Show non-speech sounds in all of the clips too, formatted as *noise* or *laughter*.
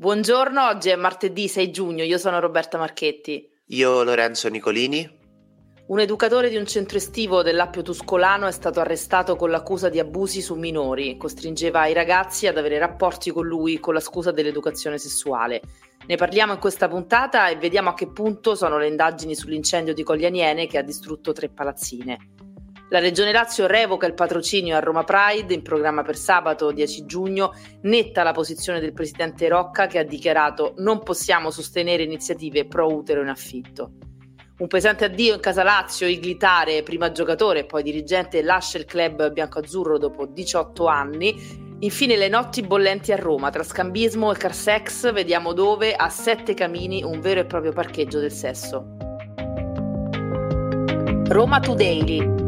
Buongiorno, oggi è martedì 6 giugno, io sono Roberta Marchetti. Io Lorenzo Nicolini. Un educatore di un centro estivo dell'Appio Tuscolano è stato arrestato con l'accusa di abusi su minori. Costringeva i ragazzi ad avere rapporti con lui con la scusa dell'educazione sessuale. Ne parliamo in questa puntata e vediamo a che punto sono le indagini sull'incendio di Coglianiene che ha distrutto tre palazzine. La Regione Lazio revoca il patrocinio a Roma Pride in programma per sabato 10 giugno, netta la posizione del presidente Rocca che ha dichiarato non possiamo sostenere iniziative pro utero in affitto. Un pesante addio in casa Lazio, Iglitare, prima giocatore e poi dirigente, lascia il club bianco-azzurro dopo 18 anni. Infine le notti bollenti a Roma, tra scambismo e carsex, vediamo dove a sette camini un vero e proprio parcheggio del sesso. Roma Today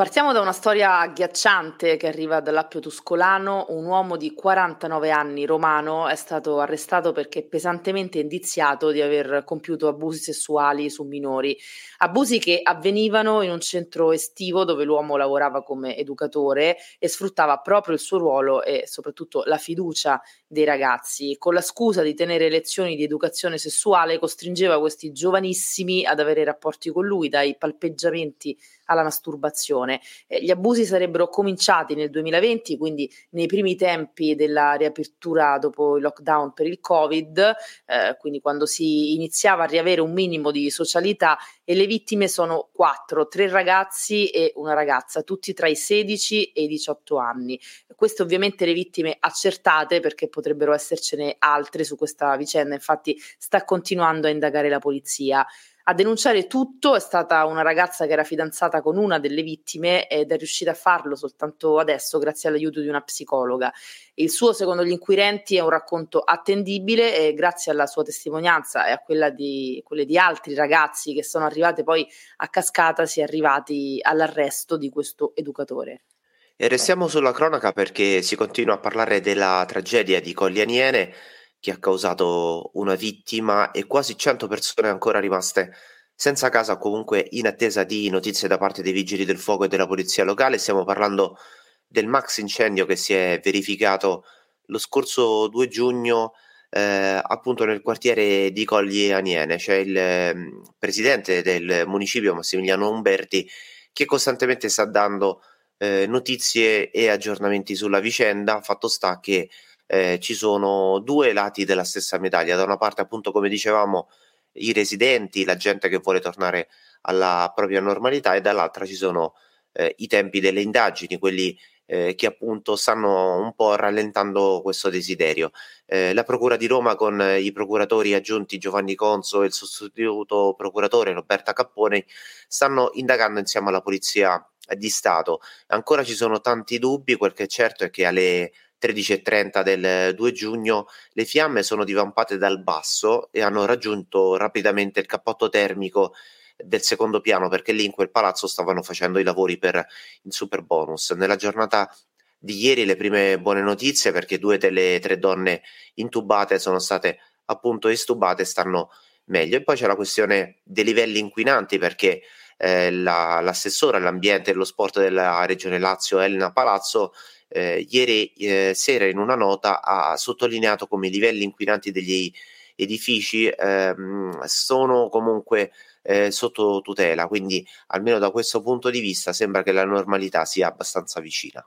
Partiamo da una storia agghiacciante che arriva dall'Appio Tuscolano. Un uomo di 49 anni romano è stato arrestato perché pesantemente indiziato di aver compiuto abusi sessuali su minori. Abusi che avvenivano in un centro estivo dove l'uomo lavorava come educatore e sfruttava proprio il suo ruolo e soprattutto la fiducia dei ragazzi. Con la scusa di tenere lezioni di educazione sessuale costringeva questi giovanissimi ad avere rapporti con lui, dai palpeggiamenti alla masturbazione. Eh, gli abusi sarebbero cominciati nel 2020, quindi nei primi tempi della riapertura dopo il lockdown per il Covid, eh, quindi quando si iniziava a riavere un minimo di socialità e le vittime sono quattro, tre ragazzi e una ragazza, tutti tra i 16 e i 18 anni. Queste ovviamente le vittime accertate perché potrebbero essercene altre su questa vicenda, infatti sta continuando a indagare la polizia. A denunciare tutto è stata una ragazza che era fidanzata con una delle vittime ed è riuscita a farlo soltanto adesso grazie all'aiuto di una psicologa. Il suo, secondo gli inquirenti, è un racconto attendibile e grazie alla sua testimonianza e a quella di, quelle di altri ragazzi che sono arrivati poi a cascata si è arrivati all'arresto di questo educatore. E restiamo sulla cronaca perché si continua a parlare della tragedia di Coglianiene che ha causato una vittima e quasi 100 persone ancora rimaste senza casa o comunque in attesa di notizie da parte dei vigili del fuoco e della polizia locale. Stiamo parlando del max incendio che si è verificato lo scorso 2 giugno eh, appunto nel quartiere di Colli Aniene. C'è il eh, presidente del municipio Massimiliano Umberti che costantemente sta dando eh, notizie e aggiornamenti sulla vicenda. Fatto sta che eh, ci sono due lati della stessa medaglia. Da una parte, appunto, come dicevamo, i residenti, la gente che vuole tornare alla propria normalità, e dall'altra ci sono eh, i tempi delle indagini, quelli eh, che appunto stanno un po' rallentando questo desiderio. Eh, la Procura di Roma con i procuratori aggiunti Giovanni Conso e il sostituto procuratore Roberta Cappone stanno indagando insieme alla Polizia di Stato. Ancora ci sono tanti dubbi, quel che è certo è che alle 13.30 del 2 giugno, le fiamme sono divampate dal basso e hanno raggiunto rapidamente il cappotto termico del secondo piano perché lì in quel palazzo stavano facendo i lavori per il super bonus. Nella giornata di ieri le prime buone notizie perché due delle tre donne intubate sono state appunto estubate e stanno meglio. E poi c'è la questione dei livelli inquinanti perché eh, la, l'assessore all'ambiente e allo sport della regione Lazio Elena Palazzo eh, ieri eh, sera in una nota ha sottolineato come i livelli inquinanti degli edifici ehm, sono comunque eh, sotto tutela, quindi almeno da questo punto di vista sembra che la normalità sia abbastanza vicina.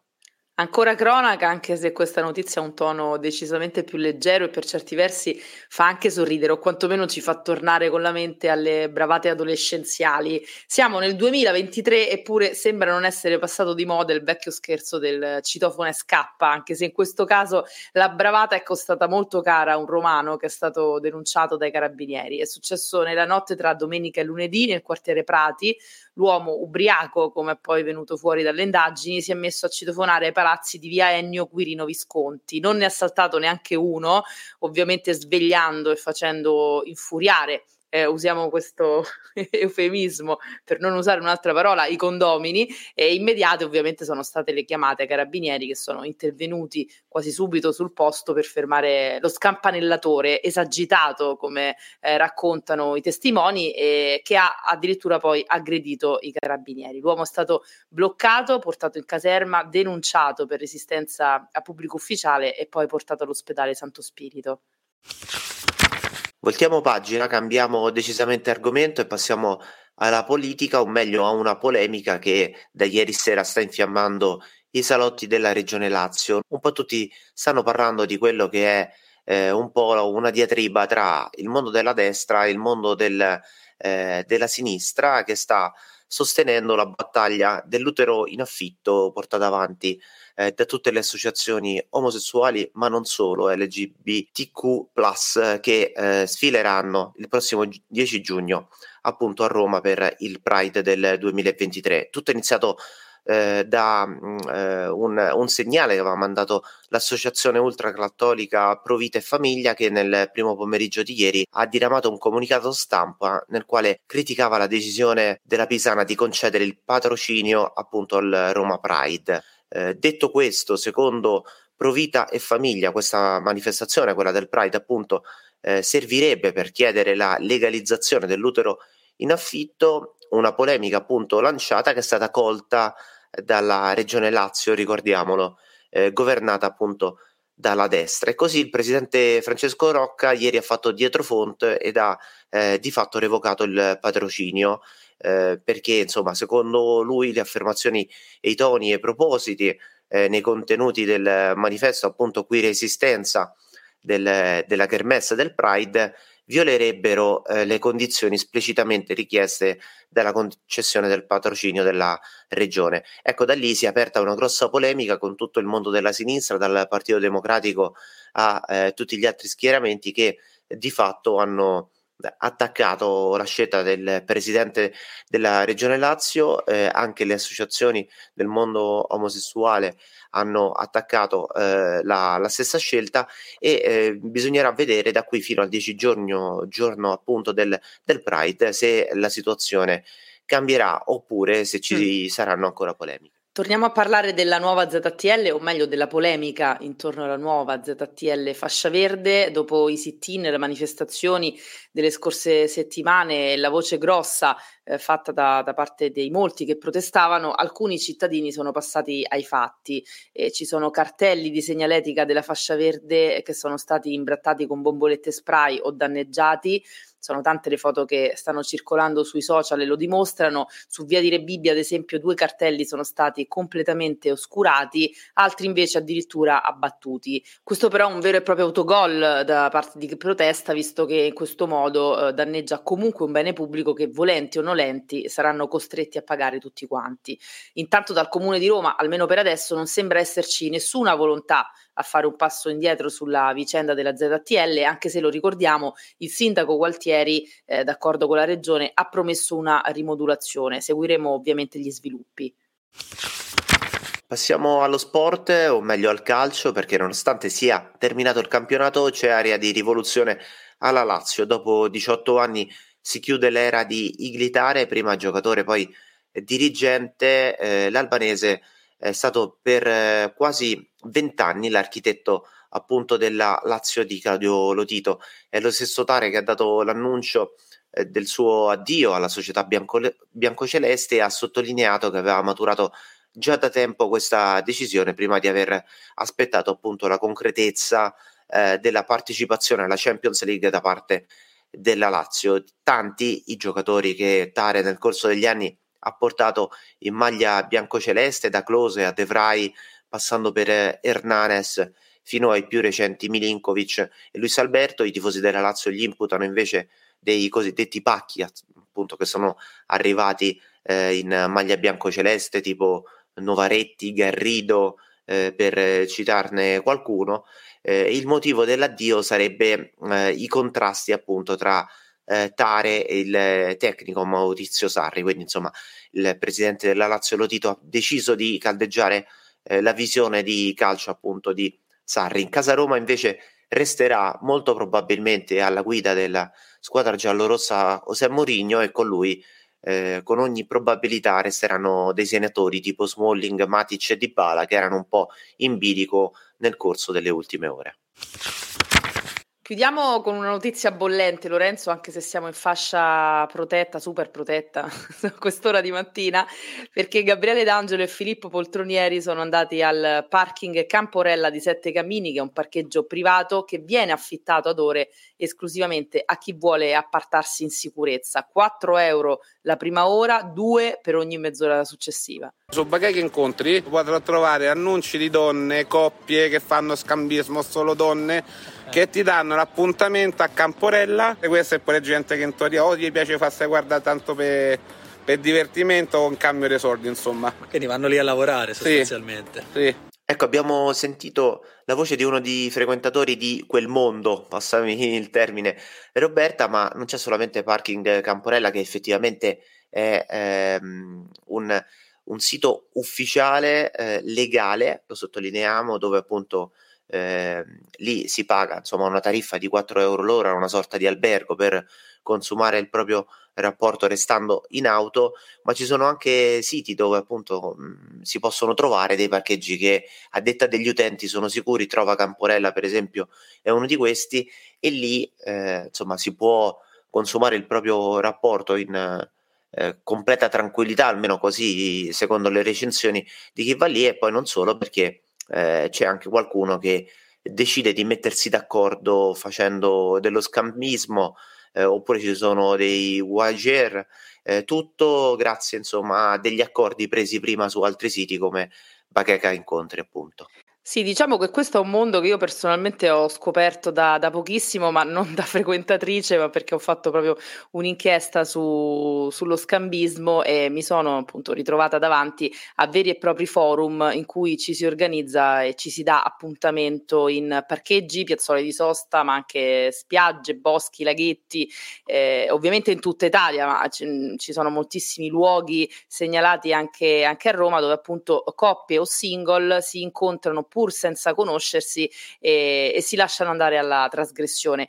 Ancora cronaca, anche se questa notizia ha un tono decisamente più leggero e per certi versi fa anche sorridere o quantomeno ci fa tornare con la mente alle bravate adolescenziali. Siamo nel 2023 eppure sembra non essere passato di moda il vecchio scherzo del citofono e scappa, anche se in questo caso la bravata è costata molto cara a un romano che è stato denunciato dai carabinieri. È successo nella notte tra domenica e lunedì nel quartiere Prati, l'uomo ubriaco, come è poi venuto fuori dalle indagini, si è messo a citofonare ai palazzi di via Ennio Quirino Visconti. Non ne ha saltato neanche uno, ovviamente svegliando e facendo infuriare eh, usiamo questo *laughs* eufemismo per non usare un'altra parola, i condomini, e immediate ovviamente sono state le chiamate ai carabinieri che sono intervenuti quasi subito sul posto per fermare lo scampanellatore esagitato, come eh, raccontano i testimoni, e che ha addirittura poi aggredito i carabinieri. L'uomo è stato bloccato, portato in caserma, denunciato per resistenza a pubblico ufficiale e poi portato all'ospedale Santo Spirito. Voltiamo pagina, cambiamo decisamente argomento e passiamo alla politica, o meglio a una polemica che da ieri sera sta infiammando i salotti della regione Lazio. Un po' tutti stanno parlando di quello che è eh, un po' una diatriba tra il mondo della destra e il mondo del, eh, della sinistra che sta sostenendo la battaglia dell'utero in affitto portata avanti eh, da tutte le associazioni omosessuali, ma non solo, LGBTQ, che eh, sfileranno il prossimo 10 giugno appunto a Roma per il Pride del 2023. Tutto è iniziato eh, da mm, eh, un, un, segnale che aveva mandato l'associazione ultracattolica Pro Vita e Famiglia che nel primo pomeriggio di ieri ha diramato un comunicato stampa nel quale criticava la decisione della Pisana di concedere il patrocinio appunto al Roma Pride. Eh, detto questo, secondo Provita e Famiglia, questa manifestazione, quella del Pride, appunto, eh, servirebbe per chiedere la legalizzazione dell'utero in affitto, una polemica appunto lanciata che è stata colta dalla regione Lazio, ricordiamolo, eh, governata appunto dalla destra. E così il presidente Francesco Rocca ieri ha fatto dietrofront ed ha eh, di fatto revocato il patrocinio. Eh, perché insomma secondo lui le affermazioni e i toni e i propositi eh, nei contenuti del manifesto appunto qui resistenza del, della kermesse del Pride violerebbero eh, le condizioni esplicitamente richieste dalla concessione del patrocinio della regione. Ecco, da lì si è aperta una grossa polemica con tutto il mondo della sinistra, dal Partito Democratico a eh, tutti gli altri schieramenti che di fatto hanno attaccato la scelta del presidente della regione Lazio, eh, anche le associazioni del mondo omosessuale hanno attaccato eh, la, la, stessa scelta e eh, bisognerà vedere da qui fino al 10 giorno, giorno appunto del, del Pride se la situazione cambierà oppure se ci mm. saranno ancora polemiche. Torniamo a parlare della nuova ZTL, o meglio della polemica intorno alla nuova ZTL fascia verde. Dopo i sit-in, le manifestazioni delle scorse settimane la voce grossa eh, fatta da, da, parte dei molti che protestavano, alcuni cittadini sono passati ai fatti. E ci sono cartelli di segnaletica della fascia verde che sono stati imbrattati con bombolette spray o danneggiati sono tante le foto che stanno circolando sui social e lo dimostrano. Su Via di Re Bibbia, ad esempio, due cartelli sono stati completamente oscurati, altri invece addirittura abbattuti. Questo però è un vero e proprio autogol da parte di chi protesta, visto che in questo modo eh, danneggia comunque un bene pubblico che volenti o nolenti saranno costretti a pagare tutti quanti. Intanto dal Comune di Roma, almeno per adesso, non sembra esserci nessuna volontà a fare un passo indietro sulla vicenda della ZTL, anche se lo ricordiamo, il sindaco Gualtieri, eh, d'accordo con la regione, ha promesso una rimodulazione. Seguiremo ovviamente gli sviluppi. Passiamo allo sport, o meglio al calcio, perché nonostante sia terminato il campionato c'è area di rivoluzione alla Lazio. Dopo 18 anni si chiude l'era di Iglitare, prima giocatore, poi dirigente, eh, l'albanese è stato per eh, quasi vent'anni l'architetto appunto della Lazio di Claudio Lotito. È lo stesso Tare che ha dato l'annuncio eh, del suo addio alla società bianco- biancoceleste e ha sottolineato che aveva maturato già da tempo questa decisione prima di aver aspettato appunto la concretezza eh, della partecipazione alla Champions League da parte della Lazio. Tanti i giocatori che Tare nel corso degli anni ha portato in maglia biancoceleste da Close a De Vrij passando per eh, Hernanes fino ai più recenti Milinkovic e Luis Alberto. I tifosi della Lazio gli imputano invece dei cosiddetti pacchi appunto che sono arrivati eh, in maglia biancoceleste tipo Novaretti, Garrido eh, per citarne qualcuno. Eh, il motivo dell'addio sarebbe eh, i contrasti appunto tra eh, Tare e il tecnico Maurizio Sarri. Quindi, insomma, il presidente della Lazio Lotito ha deciso di caldeggiare eh, la visione di calcio appunto di Sarri. In casa Roma invece resterà molto probabilmente alla guida della squadra giallorossa José Mourinho e con lui eh, con ogni probabilità resteranno dei senatori tipo Smalling, Matic e Dybala che erano un po' in bilico nel corso delle ultime ore. Chiudiamo con una notizia bollente, Lorenzo, anche se siamo in fascia protetta, super protetta *laughs* a quest'ora di mattina, perché Gabriele D'Angelo e Filippo Poltronieri sono andati al parking Camporella di Sette Camini, che è un parcheggio privato che viene affittato ad ore esclusivamente a chi vuole appartarsi in sicurezza. 4 euro la prima ora, 2 per ogni mezz'ora successiva. Su Bagay Incontri potrò trovare annunci di donne, coppie che fanno scambismo solo donne che ti danno l'appuntamento a Camporella e questa è pure gente che in teoria o gli piace farsi guardare tanto per, per divertimento o in cambio dei soldi insomma. Quindi vanno lì a lavorare sostanzialmente. Sì, sì. Ecco, abbiamo sentito la voce di uno dei frequentatori di quel mondo, passami il termine, Roberta, ma non c'è solamente Parking Camporella che effettivamente è ehm, un, un, sito ufficiale, eh, legale, lo sottolineiamo, dove appunto eh, lì si paga insomma una tariffa di 4 euro l'ora, una sorta di albergo per consumare il proprio rapporto restando in auto, ma ci sono anche siti dove appunto mh, si possono trovare dei parcheggi che a detta degli utenti sono sicuri, trova Camporella per esempio è uno di questi e lì eh, insomma si può consumare il proprio rapporto in eh, completa tranquillità, almeno così secondo le recensioni di chi va lì e poi non solo perché eh, c'è anche qualcuno che decide di mettersi d'accordo facendo dello scambismo eh, oppure ci sono dei wager, eh, tutto grazie insomma a degli accordi presi prima su altri siti come Bacheca Incontri appunto. Sì, diciamo che questo è un mondo che io personalmente ho scoperto da, da pochissimo, ma non da *laughs* frequentatrice, ma perché ho fatto proprio un'inchiesta su, sullo scambismo e mi sono appunto ritrovata davanti a veri e propri forum in cui ci si organizza e ci si dà appuntamento in parcheggi, piazzole di sosta, ma anche spiagge, boschi, laghetti, eh, ovviamente in tutta Italia, ma c- ci sono moltissimi luoghi segnalati anche, anche a Roma dove appunto coppie o single si incontrano pur senza conoscersi e, e si lasciano andare alla trasgressione.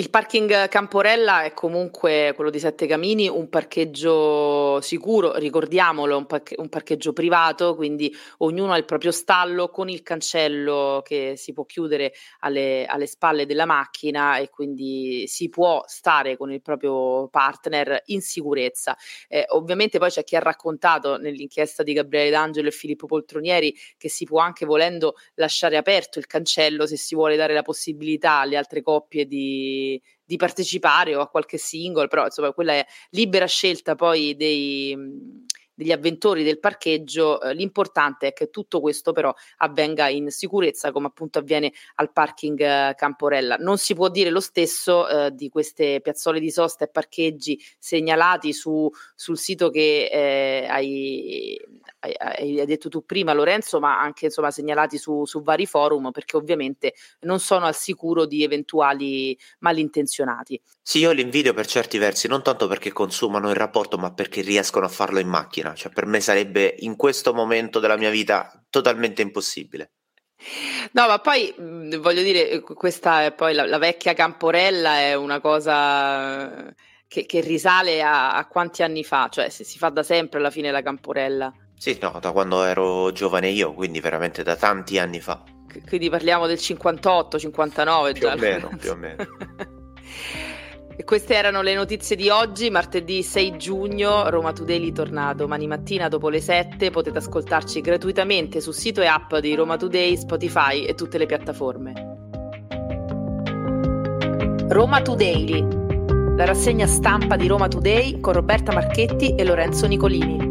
Il parking Camporella è comunque quello di Sette Camini, un parcheggio sicuro, ricordiamolo, un, parche- un, parcheggio privato, quindi ognuno ha il proprio stallo con il cancello che si può chiudere alle, alle spalle della macchina e quindi si può stare con il proprio partner in sicurezza. Eh, ovviamente poi c'è chi ha raccontato nell'inchiesta di Gabriele D'Angelo e Filippo Poltronieri che si può anche volendo lasciare aperto il cancello se si vuole dare la possibilità alle altre coppie di di, partecipare o a qualche single, però insomma quella è libera scelta poi dei, degli avventori del parcheggio, eh, l'importante è che tutto questo però avvenga in sicurezza come appunto avviene al parking eh, Camporella. Non si può dire lo stesso eh, di queste piazzole di sosta e parcheggi segnalati su, sul sito che eh, hai, hai, detto tu prima Lorenzo, ma anche insomma segnalati su, su vari forum perché ovviamente non sono al sicuro di eventuali malintenzionati. Sì, io li invidio per certi versi, non tanto perché consumano il rapporto, ma perché riescono a farlo in macchina. Cioè, per me sarebbe in questo momento della mia vita totalmente impossibile. No, ma poi voglio dire, questa è poi la, la vecchia Camporella è una cosa che, che risale a, a, quanti anni fa, cioè se si fa da sempre alla fine la Camporella. Sì, no, da quando ero giovane io, quindi veramente da tanti anni fa. Quindi parliamo del 58, 59 più già. O meno, più o meno. *laughs* E queste erano le notizie di oggi, martedì 6 giugno. Roma Today torna domani mattina dopo le 7. Potete ascoltarci gratuitamente sul sito e app di Roma Today, Spotify e tutte le piattaforme. Roma Today, la rassegna stampa di Roma Today con Roberta Marchetti e Lorenzo Nicolini.